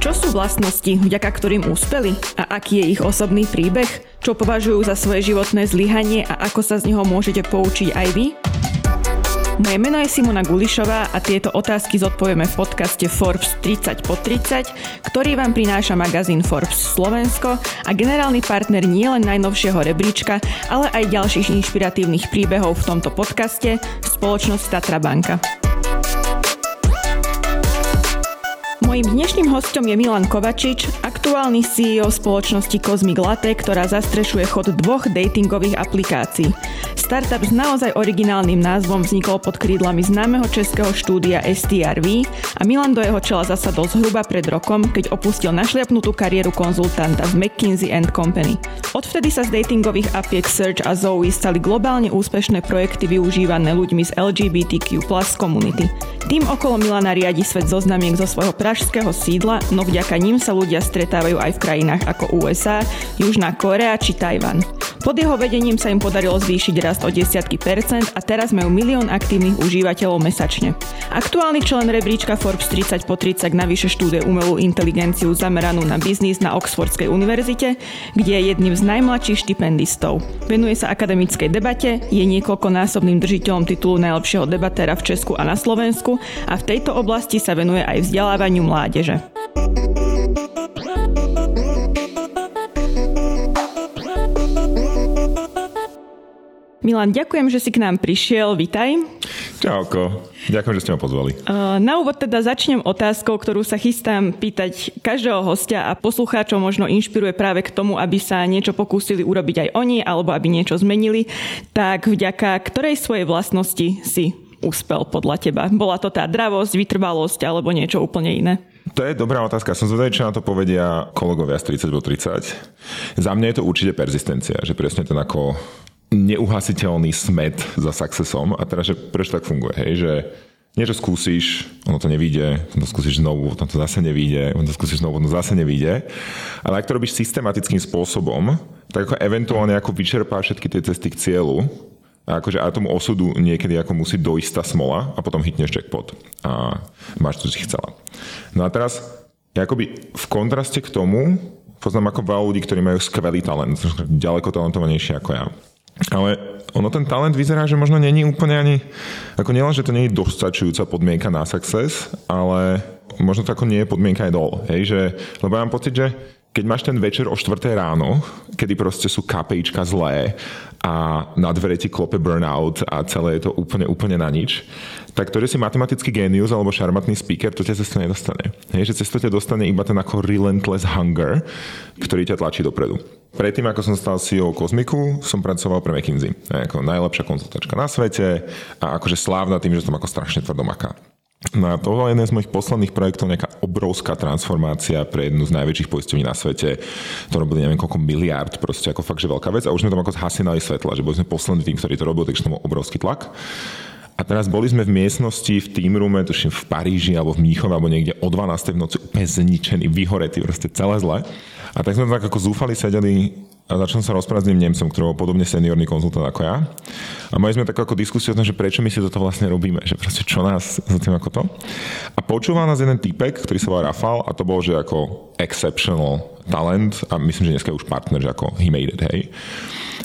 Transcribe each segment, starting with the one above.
Čo sú vlastnosti, vďaka ktorým úspeli? A aký je ich osobný príbeh? Čo považujú za svoje životné zlyhanie a ako sa z neho môžete poučiť aj vy? Moje meno je Simona Gulišová a tieto otázky zodpovieme v podcaste Forbes 30 po 30, ktorý vám prináša magazín Forbes Slovensko a generálny partner nielen najnovšieho rebríčka, ale aj ďalších inšpiratívnych príbehov v tomto podcaste spoločnosť Tatra Banka. Mojím dnešným hostom je Milan Kovačič, aktuálny CEO spoločnosti Cosmic Latte, ktorá zastrešuje chod dvoch datingových aplikácií. Startup s naozaj originálnym názvom vznikol pod krídlami známeho českého štúdia STRV a Milan do jeho čela zasadol zhruba pred rokom, keď opustil našliapnutú kariéru konzultanta z McKinsey Company. Odvtedy sa z datingových apiek Search a Zoe stali globálne úspešné projekty využívané ľuďmi z LGBTQ plus komunity. Tým okolo Milana riadi svet zoznamiek zo svojho pražského sídla, no vďaka ním sa ľudia stretávajú aj v krajinách ako USA, Južná Korea či Tajvan. Pod jeho vedením sa im podarilo zvýšiť rast o desiatky percent a teraz majú milión aktívnych užívateľov mesačne. Aktuálny člen rebríčka Forbes 30 po 30 navyše štúduje umelú inteligenciu zameranú na biznis na Oxfordskej univerzite, kde je jedným z najmladších štipendistov. Venuje sa akademickej debate, je niekoľkonásobným držiteľom titulu najlepšieho debatéra v Česku a na Slovensku a v tejto oblasti sa venuje aj vzdelávaniu mládeže. Milan, ďakujem, že si k nám prišiel. Vítaj. Čauko. Ďakujem, že ste ma pozvali. Na úvod teda začnem otázkou, ktorú sa chystám pýtať každého hostia a poslucháčov možno inšpiruje práve k tomu, aby sa niečo pokúsili urobiť aj oni alebo aby niečo zmenili. Tak vďaka ktorej svojej vlastnosti si úspel podľa teba? Bola to tá dravosť, vytrvalosť alebo niečo úplne iné? To je dobrá otázka. Som zvedavý, čo na to povedia kolegovia z 30 do 30. Za mňa je to určite persistencia, že presne ten ako neuhasiteľný smet za successom a teraz, že prečo tak funguje, hej, že niečo skúsiš, ono to nevíde, to skúsiš znovu, potom to zase nevíde, ono to skúsiš znovu, ono zase nevíde. Ale ak to robíš systematickým spôsobom, tak ako eventuálne ako vyčerpáš všetky tie cesty k cieľu, a akože a tomu osudu niekedy ako musí dojsť tá smola a potom hitneš jackpot a máš to, čo si chcela. No a teraz, akoby v kontraste k tomu, poznám ako veľa ľudí, ktorí majú skvelý talent, ďaleko talentovanejší ako ja. Ale ono ten talent vyzerá, že možno není úplne ani, ako nielen, že to je dostačujúca podmienka na success, ale možno to ako nie je podmienka aj dol. Hej, že, lebo ja mám pocit, že keď máš ten večer o 4 ráno, kedy proste sú KPIčka zlé a na dvere ti klope burnout a celé je to úplne, úplne na nič, tak to, že si matematický génius alebo šarmatný speaker, to ťa cez nedostane. Hej, že cez ťa dostane iba ten ako relentless hunger, ktorý ťa tlačí dopredu. Predtým, ako som stal CEO Kozmiku, som pracoval pre McKinsey. Ako najlepšia konzultačka na svete a akože slávna tým, že som ako strašne tvrdo maká. No a tohle je jeden z mojich posledných projektov, nejaká obrovská transformácia pre jednu z najväčších poisťovní na svete. To robili neviem koľko miliárd, proste ako fakt, že veľká vec. A už sme tam ako zhasinali svetla, že boli sme posledný tým, ktorý to robil, takže to bol obrovský tlak. A teraz boli sme v miestnosti, v team roome, tuším v Paríži alebo v Míchove, alebo niekde o 12. v noci úplne zničený, vyhoretý, proste celé zle. A tak sme tak ako zúfali sedeli a začal sa rozprávať s tým Nemcom, ktorý bol podobne seniorný konzultant ako ja. A mali sme takú ako diskusiu o tom, že prečo my si toto vlastne robíme, že proste čo nás za tým ako to. A počúval nás jeden typek, ktorý sa volá Rafal a to bol, že ako exceptional talent a myslím, že dneska je už partner, že ako he made it, hej.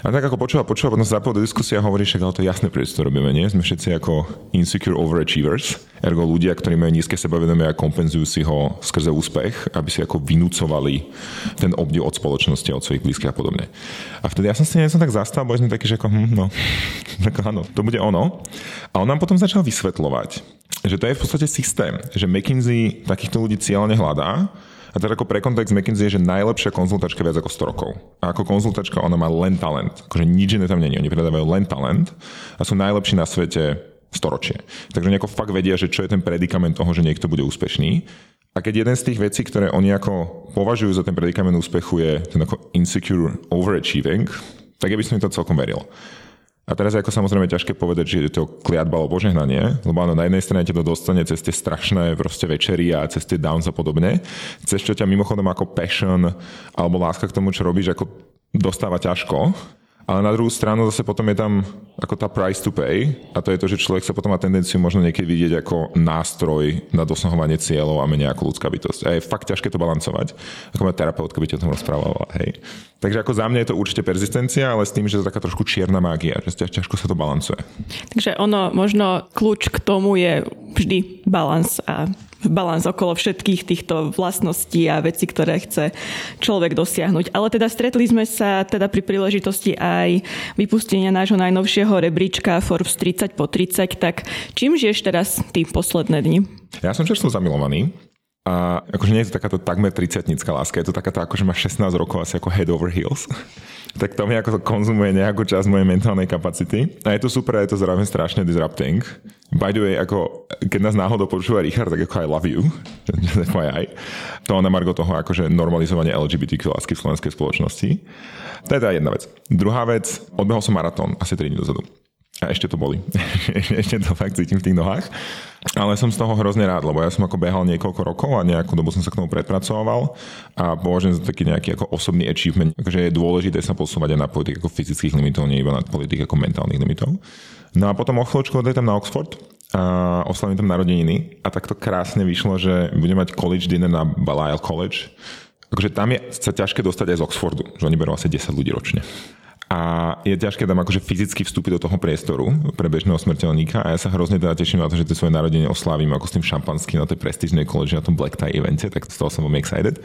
A tak ako počúva, počúva, potom sa do diskusie a hovorí, že ale to je jasné, prečo to robíme, nie? Sme všetci ako insecure overachievers, ergo ľudia, ktorí majú nízke sebavedomie a kompenzujú si ho skrze úspech, aby si ako vynúcovali ten obdiv od spoločnosti, od svojich blízkych a podobne. A vtedy ja som si niečo tak zastal, boli sme takí, že ako, hm, no, tak áno, to bude ono. A on nám potom začal vysvetľovať, že to je v podstate systém, že McKinsey takýchto ľudí cieľne hľadá a teda ako pre kontext McKinsey je, že najlepšia konzultačka viac ako 100 rokov. A ako konzultačka ona má len talent. Akože nič iné tam není. Oni predávajú len talent a sú najlepší na svete storočie. Takže nejako fakt vedia, že čo je ten predikament toho, že niekto bude úspešný. A keď jeden z tých vecí, ktoré oni ako považujú za ten predikament úspechu je ten ako insecure overachieving, tak ja by som mi to celkom veril. A teraz je ako samozrejme ťažké povedať, že je to kliatba alebo požehnanie, lebo áno, na jednej strane ťa to dostane cez tie strašné proste večery a cez tie downs a podobne, cez čo ťa mimochodom ako passion alebo láska k tomu, čo robíš, ako dostáva ťažko. Ale na druhú stranu zase potom je tam ako tá price to pay a to je to, že človek sa potom má tendenciu možno niekedy vidieť ako nástroj na dosahovanie cieľov a menej ako ľudská bytosť. A je fakt ťažké to balancovať. Ako moja terapeutka by ti o tom rozprávala. Hej. Takže ako za mňa je to určite persistencia, ale s tým, že to je taká trošku čierna mágia, že ťažko sa to balancuje. Takže ono, možno kľúč k tomu je vždy balans a balans okolo všetkých týchto vlastností a vecí, ktoré chce človek dosiahnuť. Ale teda stretli sme sa teda pri príležitosti aj vypustenia nášho najnovšieho rebríčka Forbes 30 po 30, tak čím žiješ teraz tým posledné dni? Ja som čerstvo zamilovaný. A akože nie je to takáto takmer 30 láska, je to takáto akože má 16 rokov asi ako head over heels tak to mi ako konzumuje nejakú časť mojej mentálnej kapacity. A je to super, je to zároveň strašne disrupting. By the way, ako, keď nás náhodou počúva Richard, tak ako I love you, FYI. To na margo toho akože normalizovanie LGBTQ lásky v slovenskej spoločnosti. To je teda jedna vec. Druhá vec, odbehol som maratón asi 3 dní dozadu. A ešte to boli. ešte to fakt cítim v tých nohách. Ale som z toho hrozne rád, lebo ja som ako behal niekoľko rokov a nejakú dobu som sa k tomu predpracoval a považujem za taký nejaký ako osobný achievement, že je dôležité sa posúvať aj na politik ako fyzických limitov, nie iba na politik ako mentálnych limitov. No a potom o chvíľočku tam na Oxford a oslavím tam narodeniny a tak to krásne vyšlo, že budem mať college dinner na Balliol College. Takže tam je sa ťažké dostať aj z Oxfordu, že oni berú asi 10 ľudí ročne a je ťažké tam akože fyzicky vstúpiť do toho priestoru pre bežného smrteľníka a ja sa hrozne teda teším na to, že tie svoje narodenie oslávim ako s tým šampanským na tej prestížnej college na tom Black Tie evente, tak z toho som veľmi excited.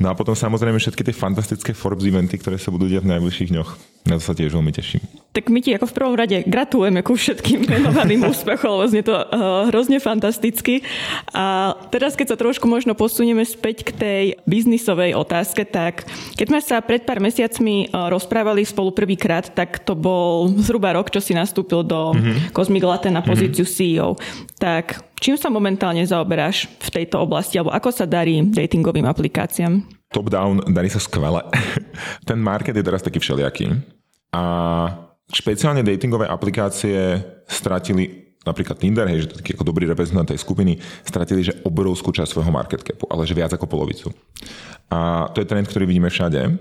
No a potom samozrejme všetky tie fantastické Forbes eventy, ktoré sa budú diať v najbližších dňoch. Na to sa tiež veľmi teším. Tak my ti ako v prvom rade gratulujeme ku všetkým menovaným úspechom, znie to uh, hrozne fantasticky. A teraz, keď sa trošku možno posunieme späť k tej biznisovej otázke, tak keď sme sa pred pár mesiacmi uh, rozprávali spolu spolu prvýkrát, tak to bol zhruba rok, čo si nastúpil do mm-hmm. Cosmic Latte na pozíciu mm-hmm. CEO. Tak čím sa momentálne zaoberáš v tejto oblasti, alebo ako sa darí datingovým aplikáciám? Top-down darí sa skvele. Ten market je teraz taký všelijaký. A špeciálne datingové aplikácie stratili napríklad Tinder, hej, že to je taký ako dobrý reprezentant tej skupiny, stratili že obrovskú časť svojho market capu, ale že viac ako polovicu. A to je trend, ktorý vidíme všade.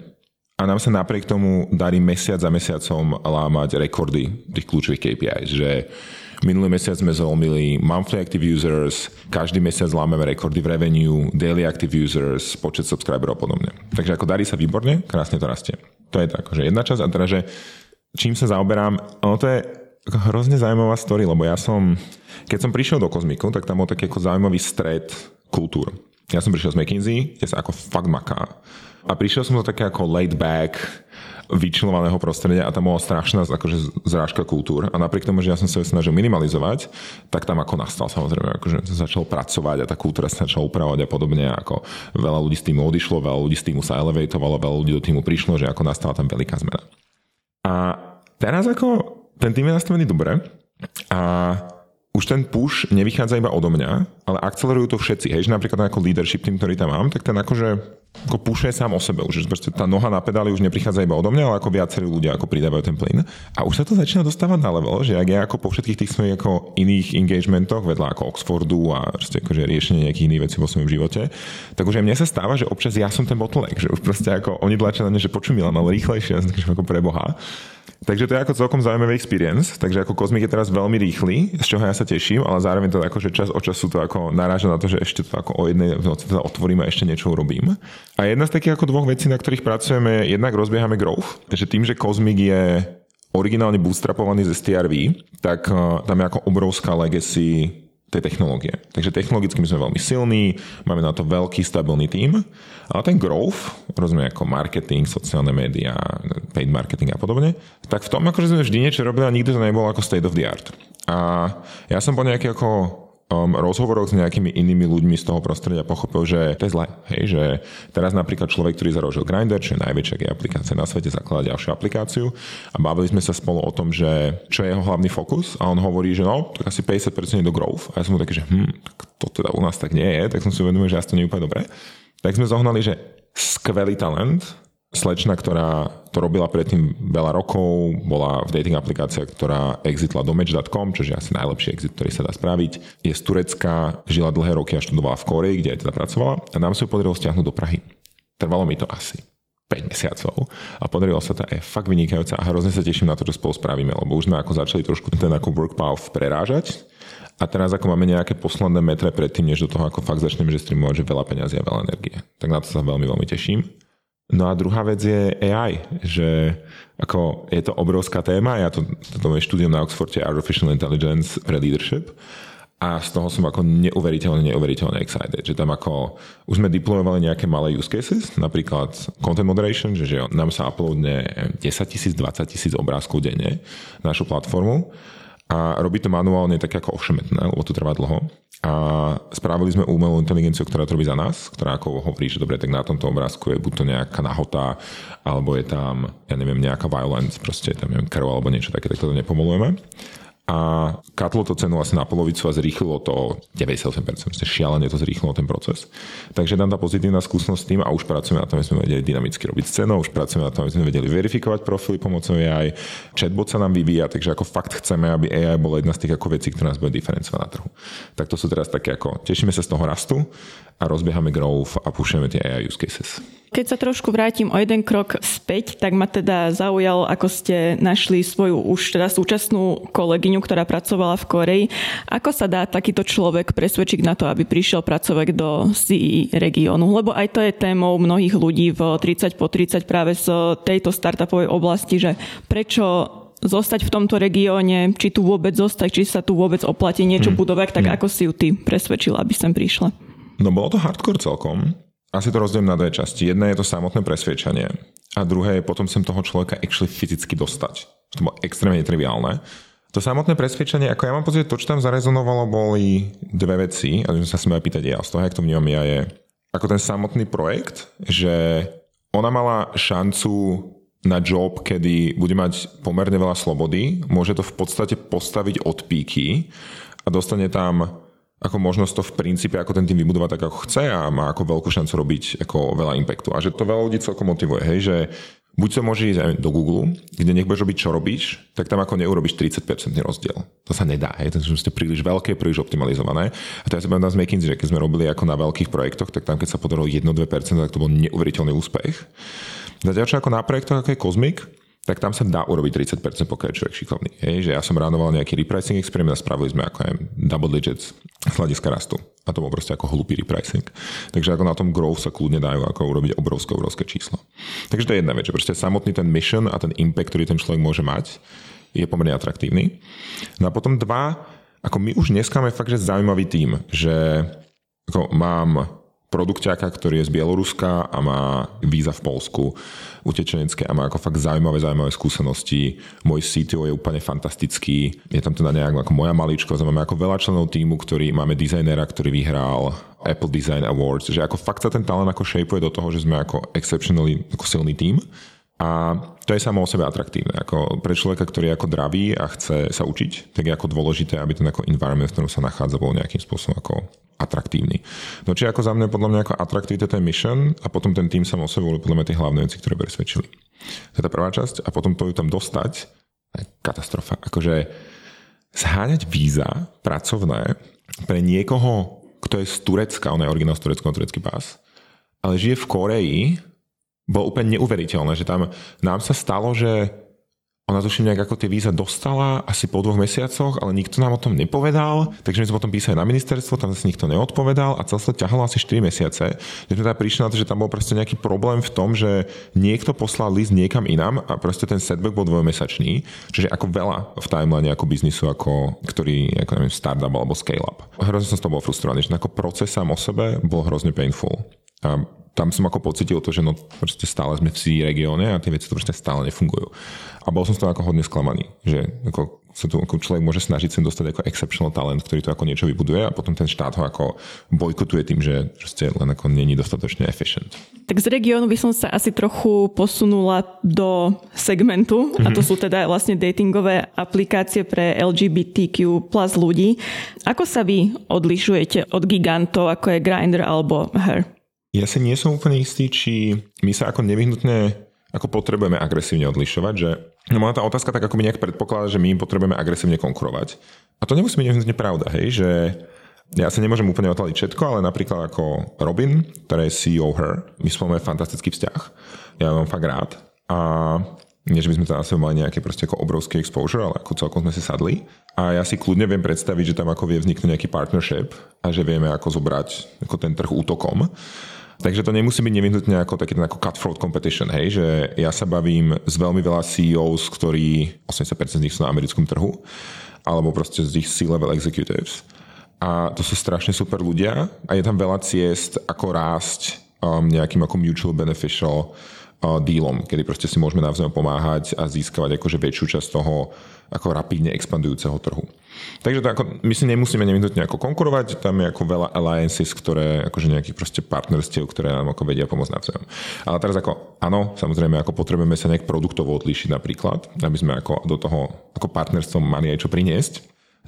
A nám sa napriek tomu darí mesiac za mesiacom lámať rekordy tých kľúčových KPIs, že minulý mesiac sme zlomili monthly active users, každý mesiac lámeme rekordy v revenue, daily active users, počet subscriberov a podobne. Takže ako darí sa výborne, krásne to rastie. To je tak, že jedna časť a teda, že čím sa zaoberám, ono to je hrozne zaujímavá story, lebo ja som, keď som prišiel do Kozmiku, tak tam bol taký ako zaujímavý stred kultúr. Ja som prišiel z McKinsey, kde sa ako fakt maká a prišiel som do také ako laid back, vyčilovaného prostredia a tam bola strašná akože zrážka kultúr a napriek tomu, že ja som sa snažil minimalizovať, tak tam ako nastal samozrejme, akože začal pracovať a tá kultúra sa začala upravovať a podobne, ako veľa ľudí z týmu odišlo, veľa ľudí z týmu sa elevatovalo, veľa ľudí do týmu prišlo, že ako nastala tam veľká zmena. A teraz ako ten tým je nastavený dobre a už ten push nevychádza iba odo mňa, ale akcelerujú to všetci. Hej, že napríklad ako leadership tým, ktorý tam mám, tak ten akože ako pušuje sám o sebe. Už tá noha na pedáli už neprichádza iba odo mňa, ale ako viacerí ľudia ako pridávajú ten plyn. A už sa to začína dostávať na level, že ak ja ako po všetkých tých svojich ako iných engagementoch, vedľa ako Oxfordu a akože riešenie nejakých iných vecí vo svojom živote, tak už aj mne sa stáva, že občas ja som ten bottleneck, že už proste ako oni tlačia na mňa, že počuj Milan, ale rýchlejšie, ako preboha. Takže to je ako celkom zaujímavý experience, takže ako kozmik je teraz veľmi rýchly, z čoho ja sa teším, ale zároveň to ako, že čas od času to ako naráža na to, že ešte to ako o jednej noci teda otvorím a ešte niečo urobím. A jedna z takých ako dvoch vecí, na ktorých pracujeme, jednak rozbiehame growth, takže tým, že kozmik je originálne bootstrapovaný ze STRV, tak uh, tam je ako obrovská legacy tej technológie. Takže technologicky my sme veľmi silní, máme na to veľký stabilný tím, ale ten growth, rozumiem ako marketing, sociálne médiá, paid marketing a podobne, tak v tom akože sme vždy niečo robili a nikdy to nebolo ako state of the art. A ja som po nejaký ako um, rozhovoroch s nejakými inými ľuďmi z toho prostredia pochopil, že to je zle. Hej, že teraz napríklad človek, ktorý založil Grindr, čo je najväčšia gay aplikácia na svete, zakladá ďalšiu aplikáciu a bavili sme sa spolu o tom, že čo je jeho hlavný fokus a on hovorí, že no, tak asi 50% je do growth a ja som mu taký, že hm, to teda u nás tak nie je, tak som si uvedomil, že asi to nie je úplne dobre. Tak sme zohnali, že skvelý talent, slečna, ktorá to robila predtým veľa rokov, bola v dating aplikácia, ktorá exitla do match.com, čo je asi najlepší exit, ktorý sa dá spraviť. Je z Turecka, žila dlhé roky a študovala v Koreji, kde aj teda pracovala a nám sa ju podarilo stiahnuť do Prahy. Trvalo mi to asi 5 mesiacov a podarilo sa to je fakt vynikajúca a hrozne sa teším na to, čo spolu spravíme, lebo už sme ako začali trošku ten ako work path prerážať a teraz ako máme nejaké posledné metre predtým, než do toho ako fakt začneme že streamovať, že veľa peňazí a veľa energie. Tak na to sa veľmi, veľmi teším. No a druhá vec je AI, že ako je to obrovská téma, ja to, to je štúdium na Oxforde Artificial Intelligence pre leadership a z toho som ako neuveriteľne, neuveriteľne excited, že tam ako už sme deployovali nejaké malé use cases, napríklad content moderation, že, že nám sa uploadne 10 tisíc, 20 tisíc obrázkov denne na našu platformu a robí to manuálne tak ako ošemetné, lebo to trvá dlho. A spravili sme umelú inteligenciu, ktorá to robí za nás, ktorá ako hovorí, že dobre, tak na tomto obrázku je buď to nejaká nahota, alebo je tam, ja neviem, nejaká violence, proste tam neviem, krv alebo niečo také, tak to nepomolujeme a katlo to cenu asi na polovicu a zrýchlilo to 98%, proste šialene to zrýchlilo ten proces. Takže tam tá pozitívna skúsenosť s tým a už pracujeme na tom, aby sme vedeli dynamicky robiť scénu, už pracujeme na tom, aby sme vedeli verifikovať profily pomocou AI, chatbot sa nám vyvíja, takže ako fakt chceme, aby AI bola jedna z tých ako vecí, ktorá nás bude diferencovať na trhu. Tak to sú teraz také ako, tešíme sa z toho rastu a rozbiehame growth a púšťame tie AI use cases. Keď sa trošku vrátim o jeden krok späť, tak ma teda zaujalo, ako ste našli svoju už teda súčasnú kolegyňu, ktorá pracovala v Koreji. Ako sa dá takýto človek presvedčiť na to, aby prišiel pracovať do CE regiónu? Lebo aj to je témou mnohých ľudí v 30 po 30 práve z tejto startupovej oblasti, že prečo zostať v tomto regióne, či tu vôbec zostať, či sa tu vôbec oplatí niečo hmm. budovať, tak hmm. ako si ju ty presvedčila, aby sem prišla? No bolo to hardcore celkom. Asi to rozdelím na dve časti. Jedna je to samotné presviečanie a druhé je potom sem toho človeka actually fyzicky dostať. To bolo extrémne triviálne. To samotné presvedčenie, ako ja mám pocit, to, čo tam zarezonovalo, boli dve veci, a sme sa smeli pýtať ja z toho, jak to vnímam ja, je ako ten samotný projekt, že ona mala šancu na job, kedy bude mať pomerne veľa slobody, môže to v podstate postaviť od píky a dostane tam ako možnosť to v princípe ako ten tým vybudovať tak, ako chce a má ako veľkú šancu robiť ako veľa impactu. A že to veľa ľudí celkom motivuje, hej, že buď sa môže ísť aj do Google, kde nech budeš robiť, čo robíš, tak tam ako neurobiš 30% rozdiel. To sa nedá, hej, to sú príliš veľké, príliš optimalizované. A ja sa na z McKinsey, že keď sme robili ako na veľkých projektoch, tak tam keď sa podarilo 1-2%, tak to bol neuveriteľný úspech. Zatiaľ ako na projektoch, ako je Cosmic, tak tam sa dá urobiť 30% pokiaľ je človek šikovný. Hej, že ja som ránoval nejaký repricing experiment a spravili sme ako aj double digits z hľadiska rastu. A to bol proste ako hlupý repricing. Takže ako na tom growth sa kľudne dajú ako urobiť obrovské, obrovské číslo. Takže to je jedna vec, že proste samotný ten mission a ten impact, ktorý ten človek môže mať, je pomerne atraktívny. No a potom dva, ako my už dneska máme fakt, že zaujímavý tým, že ako mám produkťáka, ktorý je z Bieloruska a má víza v Polsku utečenecké a má ako fakt zaujímavé, zaujímavé skúsenosti. Môj CTO je úplne fantastický. Je tam teda nejak ako moja maličko. Máme ako veľa členov týmu, ktorý máme dizajnera, ktorý vyhral Apple Design Awards. Že ako fakt sa ten talent ako shapeuje do toho, že sme ako exceptionally ako silný tým. A to je samo o sebe atraktívne. Ako pre človeka, ktorý je ako dravý a chce sa učiť, tak je ako dôležité, aby ten ako environment, v ktorom sa nachádza, bol nejakým spôsobom ako atraktívny. No či ako za mňa podľa mňa ako atraktivita ten mission a potom ten tým samo o sebe boli podľa mňa tie hlavné veci, ktoré presvedčili. To je tá prvá časť a potom to ju tam dostať, je katastrofa. Akože zháňať víza pracovné pre niekoho, kto je z Turecka, on je originál z Turecka, turecký pás, ale žije v Koreji, bolo úplne neuveriteľné, že tam nám sa stalo, že ona tuším nejak ako tie víza dostala asi po dvoch mesiacoch, ale nikto nám o tom nepovedal, takže my sme potom písali na ministerstvo, tam zase nikto neodpovedal a celé sa ťahalo asi 4 mesiace. Že sme teda prišli na to, že tam bol proste nejaký problém v tom, že niekto poslal list niekam inám a proste ten setback bol dvojmesačný, čiže ako veľa v timeline ako biznisu, ako, ktorý, ako neviem, startup alebo scale-up. Hrozne som z toho bol frustrovaný, že ako proces sám o sebe bol hrozne painful. A tam som ako pocitil to, že no proste stále sme v C regióne a tie veci to proste stále nefungujú. A bol som z toho ako hodne sklamaný, že ako sa tu ako človek môže snažiť sem dostať ako exceptional talent, ktorý to ako niečo vybuduje a potom ten štát ho ako bojkotuje tým, že proste len ako není dostatočne efficient. Tak z regiónu by som sa asi trochu posunula do segmentu mm-hmm. a to mhm. sú teda vlastne datingové aplikácie pre LGBTQ plus ľudí. Ako sa vy odlišujete od gigantov ako je Grindr alebo Her? Ja si nie som úplne istý, či my sa ako nevyhnutne ako potrebujeme agresívne odlišovať, že no moja tá otázka tak ako by nejak predpokladá, že my im potrebujeme agresívne konkurovať. A to nemusí byť nevyhnutne pravda, hej, že ja sa nemôžem úplne otaliť všetko, ale napríklad ako Robin, ktorá je CEO Her, my spolu máme fantastický vzťah Ja mám fakt rád. A nie, že by sme tam asi mali nejaké proste ako obrovský exposure, ale ako celkom sme si sadli. A ja si kľudne viem predstaviť, že tam ako vie vzniknúť nejaký partnership a že vieme ako zobrať ako ten trh útokom. Takže to nemusí byť nevyhnutne ako taký ten ako cutthroat competition, hej, že ja sa bavím s veľmi veľa CEOs, ktorí 80% z nich sú na americkom trhu, alebo proste z ich C-level executives. A to sú strašne super ľudia a je tam veľa ciest, ako rásť um, nejakým ako mutual beneficial dealom, kedy proste si môžeme navzájom pomáhať a získavať akože väčšiu časť toho ako rapidne expandujúceho trhu. Takže to ako, my si nemusíme nevyhnutne ako konkurovať, tam je ako veľa alliances, ktoré, akože nejakých proste partnerstiev, ktoré nám ako vedia pomôcť navzájom. Ale teraz ako, áno, samozrejme, ako potrebujeme sa nejak produktovo odlíšiť napríklad, aby sme ako do toho ako partnerstvom mali aj čo priniesť.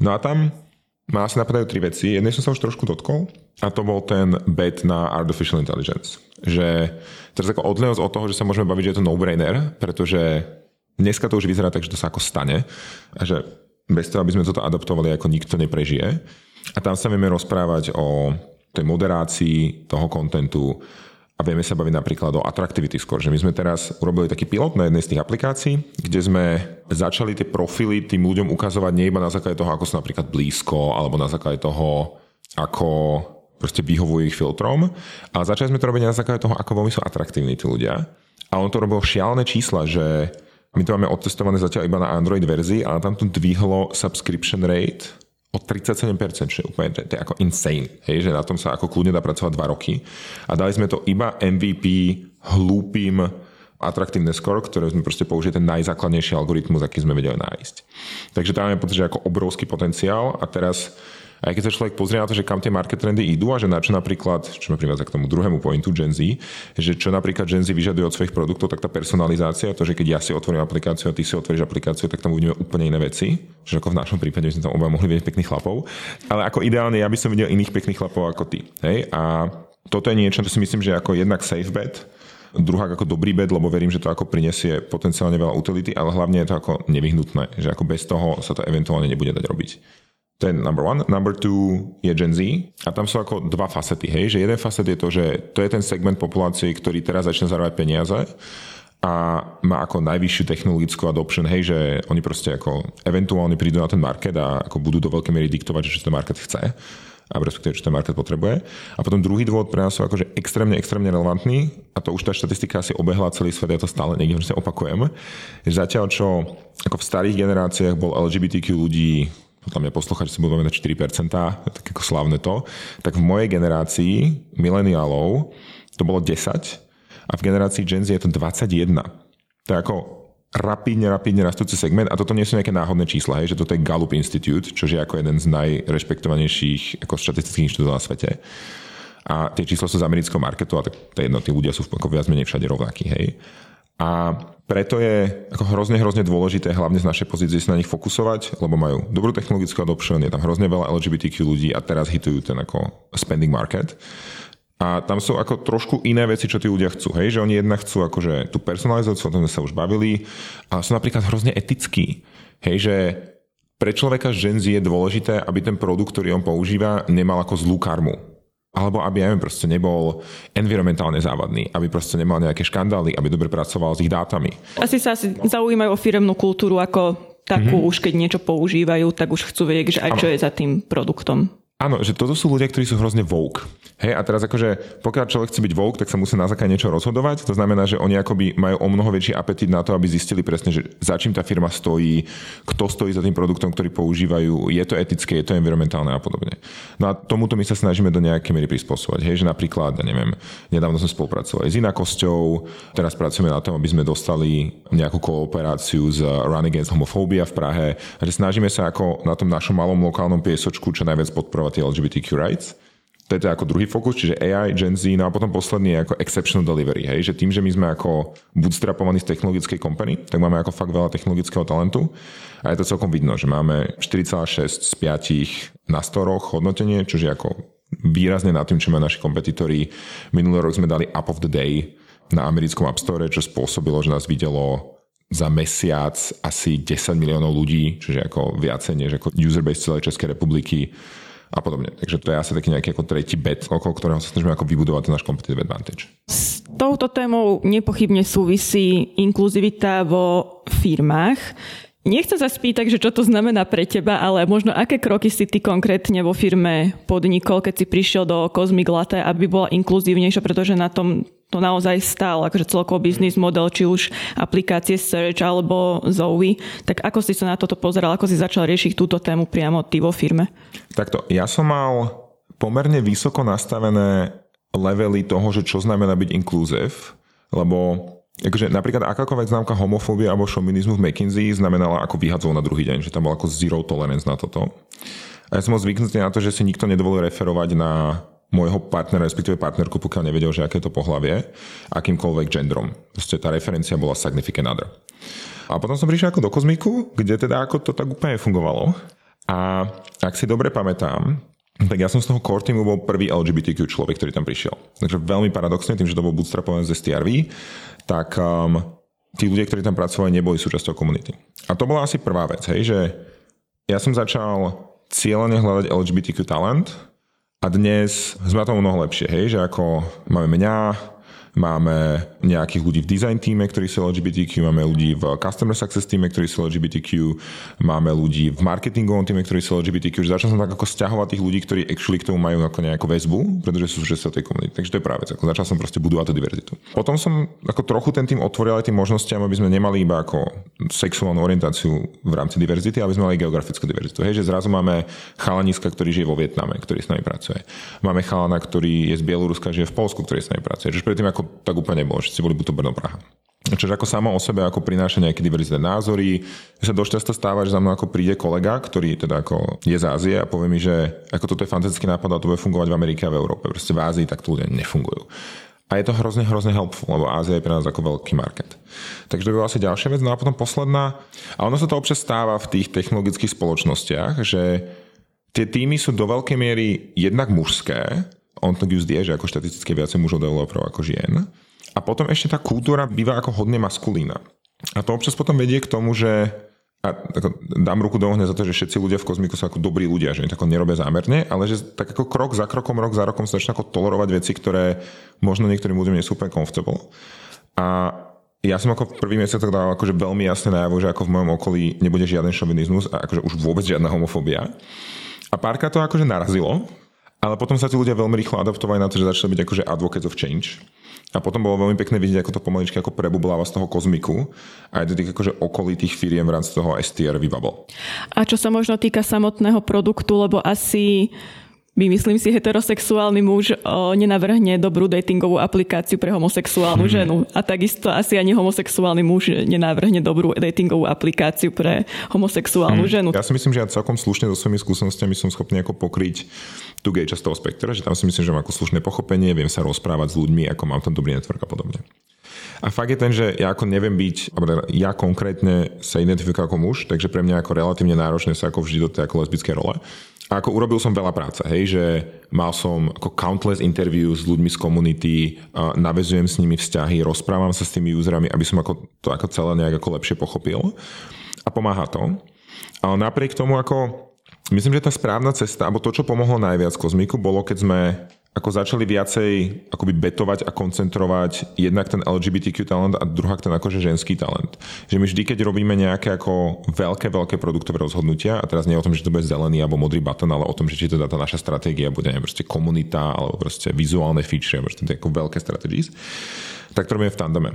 No a tam ma asi napadajú tri veci. Jednej som sa už trošku dotkol a to bol ten bet na artificial intelligence. Že teraz ako odliadnosť od toho, že sa môžeme baviť, že je to no-brainer, pretože dneska to už vyzerá tak, že to sa ako stane a že bez toho, aby sme toto adaptovali, ako nikto neprežije. A tam sa vieme rozprávať o tej moderácii toho kontentu, a vieme sa baviť napríklad o atraktivity skôr, že my sme teraz urobili taký pilot na jednej z tých aplikácií, kde sme začali tie profily tým ľuďom ukazovať nie iba na základe toho, ako sú napríklad blízko, alebo na základe toho, ako proste vyhovujú ich filtrom, ale začali sme to robiť na základe toho, ako veľmi sú atraktívni tí ľudia. A on to robil šialené čísla, že my to máme odtestované zatiaľ iba na Android verzii, ale tam to dvihlo subscription rate o 37%, čo je úplne to, to je ako insane. Hej, že na tom sa ako kľudne dá pracovať 2 roky. A dali sme to iba MVP hlúpým atraktívne skoro, ktoré sme proste použili ten najzákladnejší algoritmus, aký sme vedeli nájsť. Takže tam je pocit, že ako obrovský potenciál a teraz aj keď sa človek pozrie na to, že kam tie market trendy idú a že na čo napríklad, čo ma privádza k tomu druhému pointu Gen Z, že čo napríklad Gen Z vyžaduje od svojich produktov, tak tá personalizácia, to, že keď ja si otvorím aplikáciu a ty si otvoríš aplikáciu, tak tam uvidíme úplne iné veci. Že ako v našom prípade, sme tam oba mohli vidieť pekných chlapov. Ale ako ideálne, ja by som videl iných pekných chlapov ako ty. Hej? A toto je niečo, čo si myslím, že ako jednak safe bet, druhá ako dobrý bed, lebo verím, že to ako prinesie potenciálne veľa utility, ale hlavne je to ako nevyhnutné, že ako bez toho sa to eventuálne nebude dať robiť. To je number one. Number two je Gen Z a tam sú ako dva facety, hej, že jeden facet je to, že to je ten segment populácie, ktorý teraz začne zarábať peniaze a má ako najvyššiu technologickú adoption, hej, že oni proste ako eventuálne prídu na ten market a ako budú do veľkej miery diktovať, že čo ten market chce a respektíve, čo ten market potrebuje. A potom druhý dôvod pre nás sú akože extrémne, extrémne relevantný a to už tá štatistika asi obehla celý svet, ja to stále niekde opakujem, zatiaľ čo ako v starých generáciách bol LGBTQ ľudí podľa mňa posluchači si budú na 4%, tak ako slavné to, tak v mojej generácii mileniálov to bolo 10 a v generácii Gen Z je to 21. To je ako rapidne, rapidne rastúci segment a toto nie sú nejaké náhodné čísla, hej, že toto je Gallup Institute, čo je ako jeden z najrešpektovanejších ako štatistických inštitútov na svete. A tie čísla sú z amerického marketu a tak to je jedno, tí ľudia sú ako viac menej všade rovnakí, hej. A preto je ako hrozne, hrozne dôležité, hlavne z našej pozície sa na nich fokusovať, lebo majú dobrú technologickú adoption, je tam hrozne veľa LGBTQ ľudí a teraz hitujú ten ako spending market. A tam sú ako trošku iné veci, čo tí ľudia chcú. Hej? Že oni jednak chcú akože tú personalizáciu, o tom sme sa už bavili, ale sú napríklad hrozne etickí. Hej, že pre človeka Gen Z je dôležité, aby ten produkt, ktorý on používa, nemal ako zlú karmu alebo aby, neviem, proste nebol environmentálne závadný, aby proste nemal nejaké škandály, aby dobre pracoval s ich dátami. Asi sa asi zaujímajú o firemnú kultúru ako takú, mm-hmm. už keď niečo používajú, tak už chcú vedieť, že aj čo je za tým produktom. Áno, že toto sú ľudia, ktorí sú hrozne woke. Hej, a teraz akože, pokiaľ človek chce byť woke, tak sa musí na základe niečo rozhodovať. To znamená, že oni akoby majú o mnoho väčší apetit na to, aby zistili presne, že za čím tá firma stojí, kto stojí za tým produktom, ktorý používajú, je to etické, je to environmentálne a podobne. No a tomuto my sa snažíme do nejakej miery prispôsobovať. Hej, že napríklad, ja neviem, nedávno sme spolupracovali s inakosťou, teraz pracujeme na tom, aby sme dostali nejakú kooperáciu s Run Against Homophobia v Prahe. A že snažíme sa ako na tom našom malom lokálnom piesočku čo najviac podporovať tie LGBTQ rights. To je to ako druhý fokus, čiže AI, Gen Z, no a potom posledný je ako exceptional delivery, hej, že tým, že my sme ako bootstrapovaní z technologickej company, tak máme ako fakt veľa technologického talentu a je to celkom vidno, že máme 4,6 z 5 na storoch hodnotenie, čo je ako výrazne nad tým, čo majú naši kompetitori. Minulý rok sme dali Up of the Day na americkom App Store, čo spôsobilo, že nás videlo za mesiac asi 10 miliónov ľudí, čiže ako viacej než ako user base celej Českej republiky a podobne. Takže to je asi taký nejaký ako tretí bet, okolo ktorého sa snažíme ako vybudovať ten náš competitive advantage. Z touto témou nepochybne súvisí inkluzivita vo firmách. Nechcem sa spýtať, že čo to znamená pre teba, ale možno aké kroky si ty konkrétne vo firme podnikol, keď si prišiel do Cosmic Latte, aby bola inkluzívnejšia, pretože na tom to naozaj stál, akože celkový biznis model, či už aplikácie Search alebo Zoe. Tak ako si sa na toto pozeral, ako si začal riešiť túto tému priamo ty vo firme? Takto, ja som mal pomerne vysoko nastavené levely toho, že čo znamená byť inkluzív, lebo Akože napríklad akákoľvek známka homofóbia alebo šovinizmu v McKinsey znamenala ako vyhadzov na druhý deň, že tam bol ako zero tolerance na toto. A ja som bol zvyknutý na to, že si nikto nedovolil referovať na môjho partnera, respektíve partnerku, pokiaľ nevedel, že aké to pohlavie, akýmkoľvek gendrom. Proste tá referencia bola significant other. A potom som prišiel ako do kozmiku, kde teda ako to tak úplne fungovalo. A ak si dobre pamätám, tak ja som z toho core teamu bol prvý LGBTQ človek, ktorý tam prišiel. Takže veľmi paradoxne, tým, že to bol bootstrapované z STRV, tak um, tí ľudia, ktorí tam pracovali, neboli súčasťou komunity. A to bola asi prvá vec, hej, že ja som začal cieľene hľadať LGBTQ talent a dnes sme na tom mnoho lepšie, hej, že ako máme mňa, Máme nejakých ľudí v design týme, ktorí sú LGBTQ, máme ľudí v customer success týme, ktorí sú LGBTQ, máme ľudí v marketingovom týme, ktorí sú LGBTQ. Že začal som tak ako stiahovať tých ľudí, ktorí actually k tomu majú ako nejakú väzbu, pretože sú súčasťou tej komunity. Takže to je práve ako začal som proste budovať tú diverzitu. Potom som ako trochu ten tým otvoril aj tým možnostiam, aby sme nemali iba ako sexuálnu orientáciu v rámci diverzity, aby sme mali geografickú diverzitu. Hej, že zrazu máme chalaniska, ktorý žije vo Vietname, ktorý s nami pracuje. Máme chalana, ktorý je z Bieloruska, žije v Polsku, ktorý s nami pracuje. Že predtým ako tak úplne nebolo, všetci boli buď to Brno, Praha. Čiže ako samo o sebe ako prináša nejaké diverzité názory. Sa dosť často stáva, že za mnou ako príde kolega, ktorý teda ako je z Ázie a povie mi, že ako toto je fantastický nápad a to bude fungovať v Amerike a v Európe. Proste v Ázii tak ľudia nefungujú. A je to hrozne, hrozne helpful, lebo Ázia je pre nás ako veľký market. Takže to bola asi ďalšia vec. No a potom posledná, a ono sa to občas stáva v tých technologických spoločnostiach, že tie týmy sú do veľkej miery jednak mužské, on just je, že ako štatisticky viacej mužov developerov ako žien. A potom ešte tá kultúra býva ako hodne maskulína. A to občas potom vedie k tomu, že a ako, dám ruku do ohňa za to, že všetci ľudia v kozmiku sú ako dobrí ľudia, že to nerobia zámerne, ale že tak ako krok za krokom, rok za rokom sa začne ako tolerovať veci, ktoré možno niektorým ľuďom nie sú úplne comfortable. A ja som ako v prvý mesiac tak dal akože veľmi jasne najavo, že ako v mojom okolí nebude žiaden šovinizmus a akože už vôbec žiadna homofóbia. A párka to akože narazilo, ale potom sa tí ľudia veľmi rýchlo adaptovali na to, že začali byť akože advocates of change. A potom bolo veľmi pekné vidieť, ako to pomaličky ako prebubláva z toho kozmiku a aj do tých akože okolitých firiem v rámci toho STR vybabol. A čo sa možno týka samotného produktu, lebo asi vymyslím si, heterosexuálny muž o, nenavrhne dobrú datingovú aplikáciu pre homosexuálnu hmm. ženu. A takisto asi ani homosexuálny muž nenavrhne dobrú datingovú aplikáciu pre homosexuálnu hmm. ženu. Ja si myslím, že ja celkom slušne so svojimi skúsenostiami som schopný ako pokryť tú gay časť toho spektra, že tam si myslím, že mám ako slušné pochopenie, viem sa rozprávať s ľuďmi, ako mám tam dobrý network a podobne. A fakt je ten, že ja ako neviem byť, teda ja konkrétne sa identifikujem ako muž, takže pre mňa ako relatívne náročné sa ako vždy do tej ako lesbické role. A ako urobil som veľa práce, hej, že mal som ako countless interview s ľuďmi z komunity, navezujem s nimi vzťahy, rozprávam sa s tými userami, aby som ako to ako celé nejak ako lepšie pochopil. A pomáha to. Ale napriek tomu ako, myslím, že tá správna cesta, alebo to, čo pomohlo najviac Kozmiku, bolo, keď sme ako začali viacej akoby betovať a koncentrovať jednak ten LGBTQ talent a druhá ten akože ženský talent. Že my vždy, keď robíme nejaké ako veľké, veľké produktové rozhodnutia, a teraz nie o tom, že to bude zelený alebo modrý button, ale o tom, že či teda tá naša stratégia bude neviem, komunita alebo proste vizuálne feature, proste ako veľké strategies, tak to robíme v tandeme.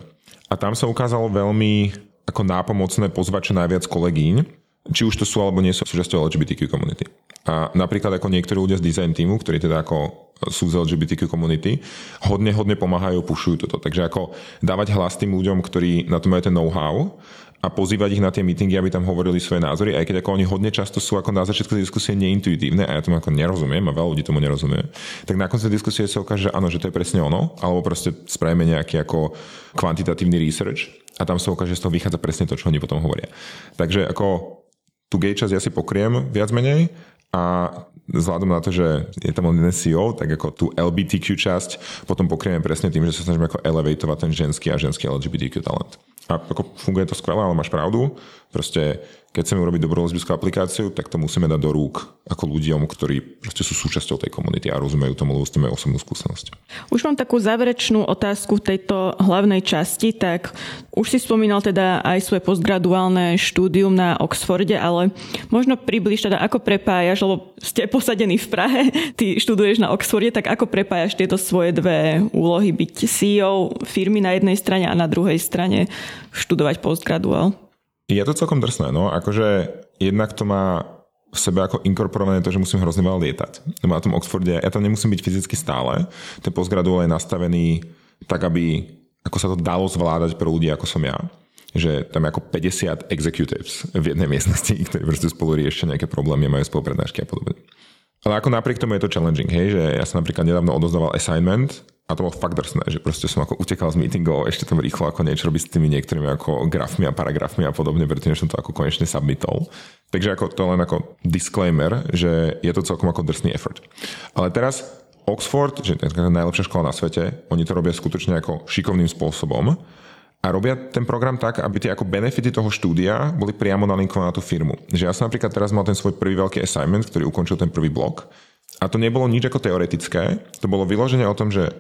A tam sa ukázalo veľmi ako nápomocné pozvať čo najviac kolegyň, či už to sú alebo nie sú súčasťou LGBTQ komunity. A napríklad ako niektorí ľudia z design týmu, ktorí teda ako sú z LGBTQ komunity, hodne, hodne pomáhajú, pušujú toto. Takže ako dávať hlas tým ľuďom, ktorí na to majú ten know-how a pozývať ich na tie meetingy, aby tam hovorili svoje názory, aj keď ako oni hodne často sú ako na začiatku diskusie neintuitívne a ja tomu ako nerozumiem a veľa ľudí tomu nerozumie, tak na konci diskusie sa ukáže, že áno, že to je presne ono, alebo proste spravíme nejaký ako kvantitatívny research a tam sa ukáže, že z toho vychádza presne to, čo oni potom hovoria. Takže ako tú gay časť ja si pokriem viac menej a vzhľadom na to, že je tam len jeden CEO, tak ako tú LBTQ časť potom pokrieme presne tým, že sa snažíme ako elevatovať ten ženský a ženský LGBTQ talent. A ako funguje to skvelé, ale máš pravdu. Proste keď chceme urobiť dobrú lesbickú aplikáciu, tak to musíme dať do rúk ako ľuďom, ktorí proste sú súčasťou tej komunity a rozumejú tomu, lebo s tým osobnú skúsenosť. Už mám takú záverečnú otázku v tejto hlavnej časti, tak už si spomínal teda aj svoje postgraduálne štúdium na Oxforde, ale možno približ teda, ako prepájaš, lebo ste posadení v Prahe, ty študuješ na Oxforde, tak ako prepájaš tieto svoje dve úlohy, byť CEO firmy na jednej strane a na druhej strane študovať postgraduál? Je to celkom drsné, no. Akože jednak to má v sebe ako inkorporované to, že musím hrozne veľa lietať. Na tom Oxforde ja tam nemusím byť fyzicky stále. Ten postgraduál je nastavený tak, aby ako sa to dalo zvládať pre ľudí ako som ja že tam je ako 50 executives v jednej miestnosti, ktorí proste spolu riešia nejaké problémy, majú spoluprednášky a podobne. Ale ako napriek tomu je to challenging, hej, že ja som napríklad nedávno odozdával assignment a to bolo fakt drsné, že proste som ako utekal z meetingov ešte tam rýchlo ako niečo robiť s tými niektorými ako grafmi a paragrafmi a podobne, pretože som to ako konečne submitol. Takže ako to len ako disclaimer, že je to celkom ako drsný effort. Ale teraz Oxford, že je najlepšia škola na svete, oni to robia skutočne ako šikovným spôsobom a robia ten program tak, aby tie ako benefity toho štúdia boli priamo nalinkované na tú firmu. Že ja som napríklad teraz mal ten svoj prvý veľký assignment, ktorý ukončil ten prvý blok a to nebolo nič ako teoretické, to bolo vyloženie o tom, že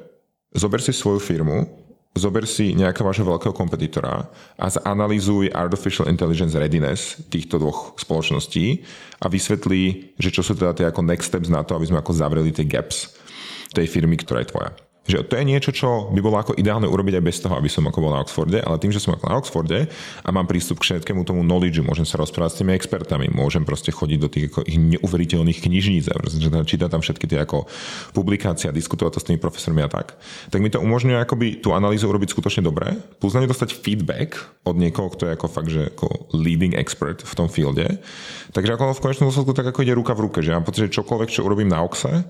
Zober si svoju firmu, zober si nejakého vášho veľkého kompetitora a zanalýzuj artificial intelligence readiness týchto dvoch spoločností a vysvetlí, že čo sú teda tie ako next steps na to, aby sme ako zavreli tie gaps tej firmy, ktorá je tvoja. Že to je niečo, čo by bolo ako ideálne urobiť aj bez toho, aby som ako bol na Oxforde, ale tým, že som ako na Oxforde a mám prístup k všetkému tomu knowledge, môžem sa rozprávať s tými expertami, môžem proste chodiť do tých ich neuveriteľných knižníc, čítať tam všetky tie ako publikácie a diskutovať to s tými profesormi a tak, tak mi to umožňuje akoby tú analýzu urobiť skutočne dobre, plus na dostať feedback od niekoho, kto je ako fakt, že ako leading expert v tom fielde. Takže ako v konečnom dôsledku tak ako ide ruka v ruke, že mám pocit, že čokoľvek, čo urobím na Oxe,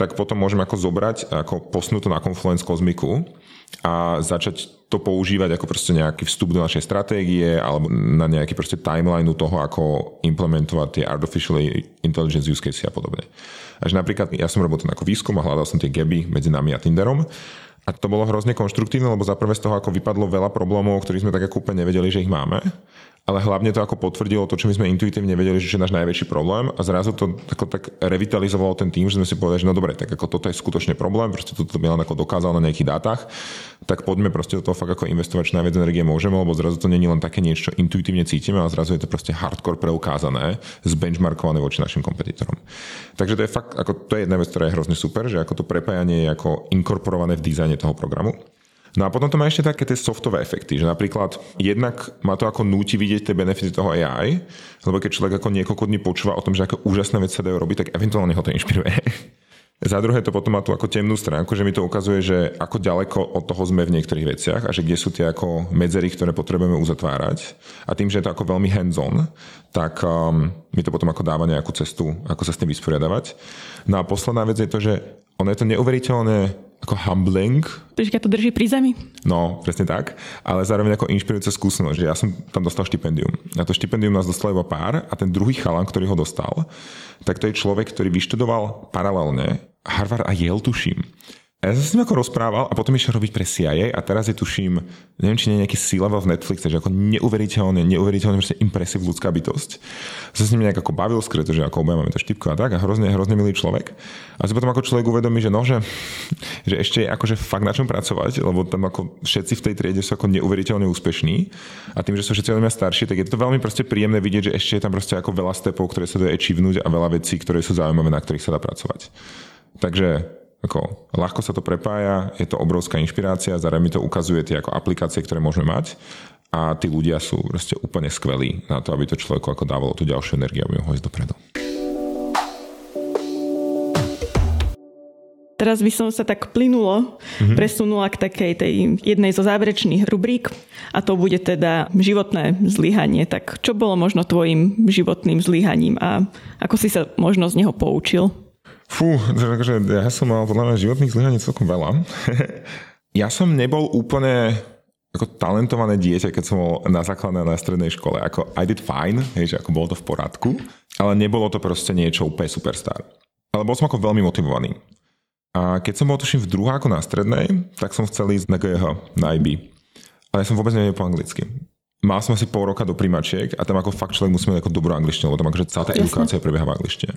tak potom môžem ako zobrať a ako posnúť to na Confluence Kozmiku a začať to používať ako proste nejaký vstup do našej stratégie alebo na nejaký proste timeline toho, ako implementovať tie artificial intelligence use case a podobne. Až napríklad ja som robil ten ako výskum a hľadal som tie gaby medzi nami a Tinderom a to bolo hrozne konštruktívne, lebo za z toho ako vypadlo veľa problémov, ktorých sme tak ako úplne nevedeli, že ich máme ale hlavne to ako potvrdilo to, čo my sme intuitívne vedeli, že je náš najväčší problém a zrazu to ako tak revitalizovalo ten tým, že sme si povedali, že no dobre, tak ako toto je skutočne problém, proste toto Milan ako dokázal na nejakých dátach, tak poďme proste do toho fakt ako investovať čo najviac energie môžeme, lebo zrazu to není len také niečo, čo intuitívne cítime, ale zrazu je to proste hardcore preukázané, zbenchmarkované voči našim kompetitorom. Takže to je fakt, ako to je jedna vec, ktorá je hrozne super, že ako to prepájanie je ako inkorporované v dizajne toho programu. No a potom to má ešte také tie softové efekty, že napríklad jednak má to ako núti vidieť tie benefity toho AI, lebo keď človek ako niekoľko dní počúva o tom, že ako úžasné veci sa dajú robiť, tak eventuálne ho to inšpiruje. Za druhé to potom má tú ako temnú stránku, že mi to ukazuje, že ako ďaleko od toho sme v niektorých veciach a že kde sú tie ako medzery, ktoré potrebujeme uzatvárať. A tým, že je to ako veľmi hands-on, tak um, mi to potom ako dáva nejakú cestu, ako sa s tým vysporiadavať. No a posledná vec je to, že ono je to neuveriteľné ako humbling. Počkaj, to drží pri zemi? No, presne tak. Ale zároveň ako inšpirujúca skúsenosť, že ja som tam dostal štipendium. A to štipendium nás dostal iba pár a ten druhý chalan, ktorý ho dostal, tak to je človek, ktorý vyštudoval paralelne Harvard a Yale, tuším. A ja som s ním ako rozprával a potom išiel robiť pre CIA a teraz je tuším, neviem, či nie je nejaký C-level v Netflixe, že ako neuveriteľne, neuveriteľne proste impresiv ľudská bytosť. Som s ním nejak ako bavil skryto, že ako obaja máme to štipko a tak a hrozne, hrozne milý človek. A si potom ako človek uvedomí, že no, že, ešte je akože fakt na čom pracovať, lebo tam ako všetci v tej triede sú ako neuveriteľne úspešní a tým, že sú všetci veľmi starší, tak je to veľmi proste príjemné vidieť, že ešte je tam proste ako veľa stepov, ktoré sa dajú achievnúť a veľa vecí, ktoré sú zaujímavé, na ktorých sa dá pracovať. Takže ako, ľahko sa to prepája, je to obrovská inšpirácia, zároveň mi to ukazuje tie ako aplikácie, ktoré môžeme mať a tí ľudia sú proste úplne skvelí na to, aby to človeku ako dávalo tú ďalšiu energiu, aby mohol ísť dopredu. Teraz by som sa tak plynulo mm-hmm. presunula k takej tej jednej zo záverečných rubrík a to bude teda životné zlyhanie. Tak čo bolo možno tvojim životným zlyhaním a ako si sa možno z neho poučil? Fú, takže ja som mal podľa mňa životných zlyhaní celkom veľa. ja som nebol úplne ako talentované dieťa, keď som bol na základnej na strednej škole. Ako I did fine, hej, že ako bolo to v poradku, ale nebolo to proste niečo úplne superstar. Ale bol som ako veľmi motivovaný. A keď som bol tuším v druháku na strednej, tak som chcel ísť na GH, na IB. Ale ja som vôbec nevedel po anglicky. Mal som asi pol roka do primačiek a tam ako fakt človek musí mať ako dobrú angličtinu, lebo tam akože celá tá Jasne. edukácia prebieha v angličtine.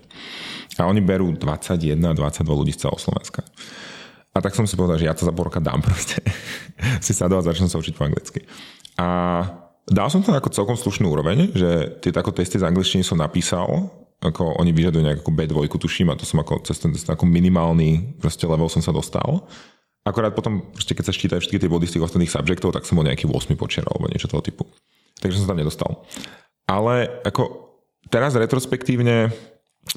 A oni berú 21, 22 ľudí z celého Slovenska. A tak som si povedal, že ja to za pol roka dám proste. si sadol a začnem sa učiť po anglicky. A dal som to ako celkom slušnú úroveň, že tie tako testy z angličtiny som napísal, ako oni vyžadujú nejakú B2, tuším, a to som ako cez ten ako minimálny proste level som sa dostal. Akorát potom, proste, keď sa ščítajú všetky tie body z tých ostatných subjektov, tak som bol nejaký 8 počeral alebo niečo toho typu. Takže som sa tam nedostal. Ale ako teraz retrospektívne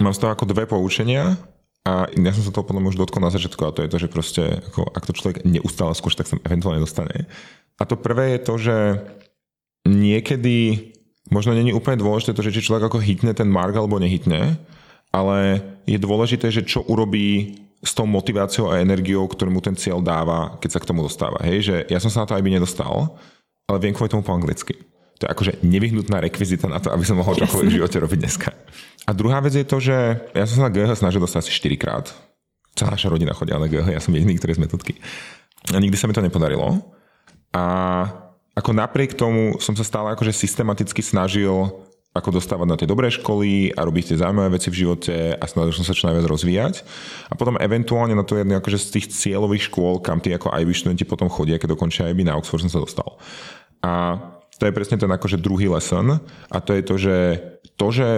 mám z toho ako dve poučenia a ja som sa toho potom už dotkol na začiatku a to je to, že proste ako, ak to človek neustále skúša, tak sa eventuálne dostane. A to prvé je to, že niekedy možno není úplne dôležité to, že či človek ako hitne ten mark alebo nehytne, ale je dôležité, že čo urobí s tou motiváciou a energiou, ktorú mu ten cieľ dáva, keď sa k tomu dostáva. Hej, že ja som sa na to aj by nedostal, ale viem kvôli tomu po anglicky. To je akože nevyhnutná rekvizita na to, aby som mohol čokoľvek v živote robiť dneska. A druhá vec je to, že ja som sa na GH snažil dostať asi 4 krát. Celá naša rodina chodila na GH, ja som jediný, ktorý z metodky. A nikdy sa mi to nepodarilo. A ako napriek tomu som sa stále akože systematicky snažil ako dostávať na tie dobré školy a robiť tie zaujímavé veci v živote a snažil som sa čo najviac rozvíjať. A potom eventuálne na to jedno akože z tých cieľových škôl, kam tí ako IB študenti potom chodia, keď dokončia IB na Oxford som sa dostal. A to je presne ten akože druhý lesson a to je to, že to, že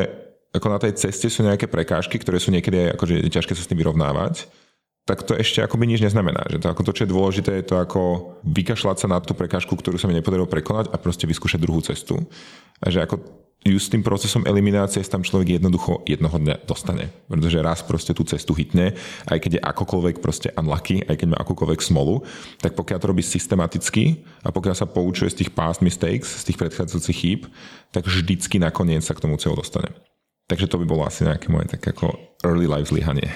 ako na tej ceste sú nejaké prekážky, ktoré sú niekedy akože ťažké sa s tým vyrovnávať, tak to ešte akoby nič neznamená. Že to, ako to, čo je dôležité, je to ako vykašľať sa na tú prekážku, ktorú sa mi nepodarilo prekonať a proste vyskúšať druhú cestu. A že ako ju s tým procesom eliminácie tam človek jednoducho jednoho dňa dostane. Pretože raz proste tú cestu hitne, aj keď je akokoľvek proste unlucky, aj keď má akokoľvek smolu, tak pokiaľ to robí systematicky a pokiaľ sa poučuje z tých past mistakes, z tých predchádzajúcich chýb, tak vždycky nakoniec sa k tomu cieľu dostane. Takže to by bolo asi nejaké moje tak ako early life zlyhanie.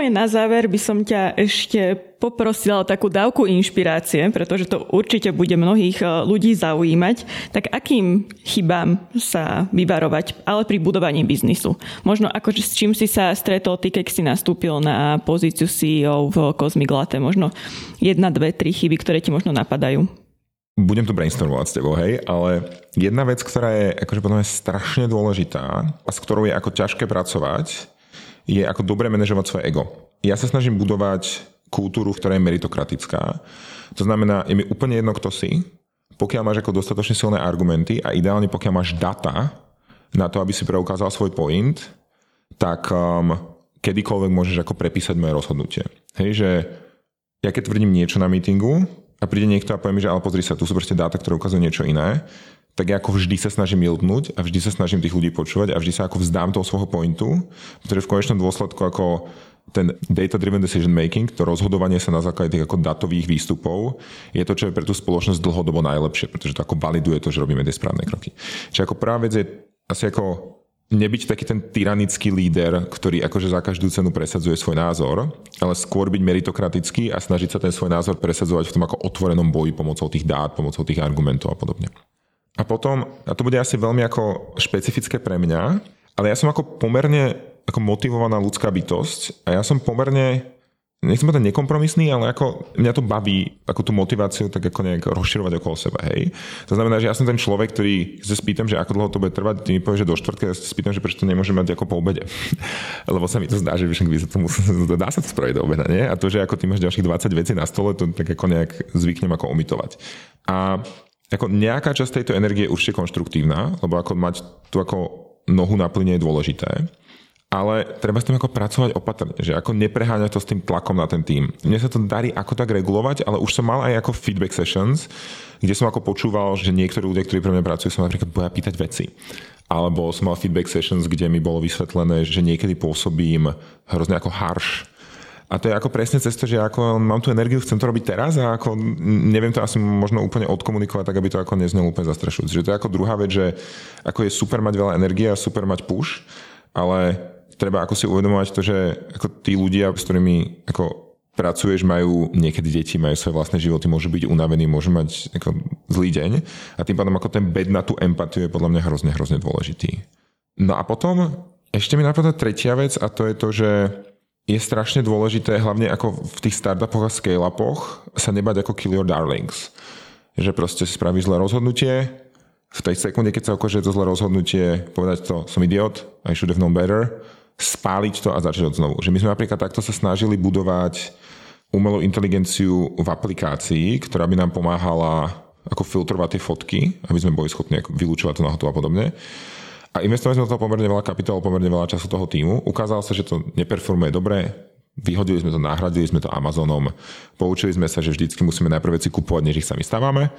Úplne na záver by som ťa ešte poprosila o takú dávku inšpirácie, pretože to určite bude mnohých e, ľudí zaujímať. Tak akým chybám sa vyvarovať, ale pri budovaní biznisu? Možno ako s čím si sa stretol ty, keď si nastúpil na pozíciu CEO v Cosmic Latte? Možno jedna, dve, tri chyby, ktoré ti možno napadajú budem tu brainstormovať s tebou, hej, ale jedna vec, ktorá je akože je strašne dôležitá a s ktorou je ako ťažké pracovať, je ako dobre manažovať svoje ego. Ja sa snažím budovať kultúru, ktorá je meritokratická. To znamená, je mi úplne jedno, kto si, pokiaľ máš ako dostatočne silné argumenty a ideálne pokiaľ máš data na to, aby si preukázal svoj point, tak um, kedykoľvek môžeš ako prepísať moje rozhodnutie. Hej, že ja keď tvrdím niečo na meetingu a príde niekto a povie mi, že ale pozri sa, tu sú proste dáta, ktoré ukazujú niečo iné, tak ja ako vždy sa snažím miltnúť a vždy sa snažím tých ľudí počúvať a vždy sa ako vzdám toho svojho pointu, pretože v konečnom dôsledku ako ten data-driven decision making, to rozhodovanie sa na základe tých ako datových výstupov, je to, čo je pre tú spoločnosť dlhodobo najlepšie, pretože to ako validuje to, že robíme tie správne kroky. Čiže ako prvá vec je asi ako nebyť taký ten tyranický líder, ktorý akože za každú cenu presadzuje svoj názor, ale skôr byť meritokratický a snažiť sa ten svoj názor presadzovať v tom ako otvorenom boji pomocou tých dát, pomocou tých argumentov a podobne. A potom, a to bude asi veľmi ako špecifické pre mňa, ale ja som ako pomerne ako motivovaná ľudská bytosť a ja som pomerne nechcem povedať nekompromisný, ale ako mňa to baví, ako tú motiváciu tak ako nejak rozširovať okolo seba, hej. To znamená, že ja som ten človek, ktorý sa spýtam, že ako dlho to bude trvať, ty mi povieš, že do štvrtka, ja sa spýtam, že prečo to nemôžem mať ako po obede. Lebo sa mi to zdá, že by sa to musí, dá sa to spraviť do obeda, nie? A to, že ako ty máš ďalších 20 vecí na stole, to tak ako nejak zvyknem ako omitovať. A ako nejaká časť tejto energie je určite konštruktívna, lebo ako mať tu ako nohu na plyne je dôležité. Ale treba s tým ako pracovať opatrne, že ako nepreháňať to s tým tlakom na ten tým. Mne sa to darí ako tak regulovať, ale už som mal aj ako feedback sessions, kde som ako počúval, že niektorí ľudia, ktorí pre mňa pracujú, sa napríklad boja pýtať veci. Alebo som mal feedback sessions, kde mi bolo vysvetlené, že niekedy pôsobím hrozne ako harsh a to je ako presne cez že ako mám tú energiu, chcem to robiť teraz a ako neviem to asi možno úplne odkomunikovať tak, aby to ako neznelo úplne zastrašujúce. Že to je ako druhá vec, že ako je super mať veľa energie a super mať push, ale treba ako si uvedomovať to, že ako tí ľudia, s ktorými ako pracuješ, majú niekedy deti, majú svoje vlastné životy, môžu byť unavení, môžu mať ako zlý deň a tým pádom ako ten bed na tú empatiu je podľa mňa hrozne, hrozne dôležitý. No a potom ešte mi napadá tretia vec a to je to, že je strašne dôležité, hlavne ako v tých startupoch a scale-upoch, sa nebať ako kill your darlings. Že proste spravíš zlé rozhodnutie, v tej sekunde, keď sa ukáže to zlé rozhodnutie, povedať to, som idiot, I should have known better, spáliť to a začať od znovu. Že my sme napríklad takto sa snažili budovať umelú inteligenciu v aplikácii, ktorá by nám pomáhala ako filtrovať tie fotky, aby sme boli schopní vylúčovať to nahotu a podobne. A investovali sme do toho pomerne veľa kapitálu, pomerne veľa času toho týmu. Ukázalo sa, že to neperformuje dobre, vyhodili sme to, nahradili sme to Amazonom, poučili sme sa, že vždycky musíme najprv veci kupovať, než ich sami stávame.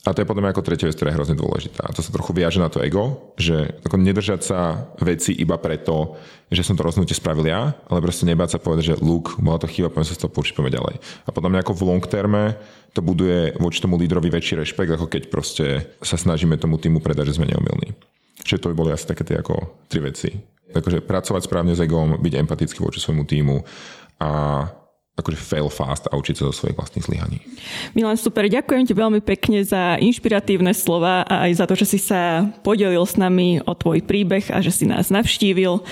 A to je potom ako tretia vec, ktorá je hrozne dôležitá. A to sa trochu viaže na to ego, že ako nedržať sa veci iba preto, že som to rozhodnutie spravil ja, ale proste nebáť sa povedať, že Luke, bola to chyba, poďme sa z toho poučiť, poďme ďalej. A potom ako v long terme to buduje voči tomu lídrovi väčší rešpekt, ako keď proste sa snažíme tomu týmu predať, že sme neumilní. Čiže to by boli asi také tie ako tri veci. Takže pracovať správne s egom, byť empatický voči svojmu týmu a akože fail fast a učiť sa zo svojich vlastných zlyhaní. Milan, super, ďakujem ti veľmi pekne za inšpiratívne slova a aj za to, že si sa podelil s nami o tvoj príbeh a že si nás navštívil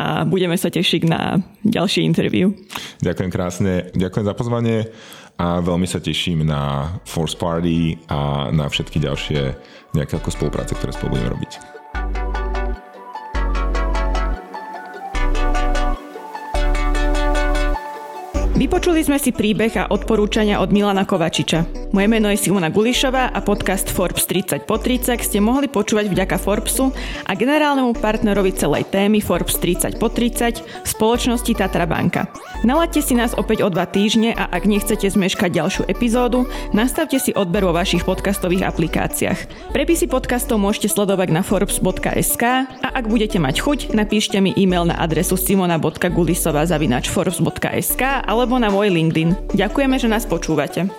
a budeme sa tešiť na ďalšie interview. Ďakujem krásne, ďakujem za pozvanie a veľmi sa teším na Force Party a na všetky ďalšie nejaké ako spolupráce, ktoré spolu budeme robiť. Vypočuli sme si príbeh a odporúčania od Milana Kovačiča. Moje meno je Simona Gulišová a podcast Forbes 30 po 30 ste mohli počúvať vďaka Forbesu a generálnemu partnerovi celej témy Forbes 30 po 30 spoločnosti Tatra Banka. Nalaďte si nás opäť o dva týždne a ak nechcete zmeškať ďalšiu epizódu, nastavte si odber vo vašich podcastových aplikáciách. Prepisy podcastov môžete sledovať na forbes.sk a ak budete mať chuť, napíšte mi e-mail na adresu simona.gulisova.forbes.sk alebo na môj LinkedIn. Ďakujeme, že nás počúvate.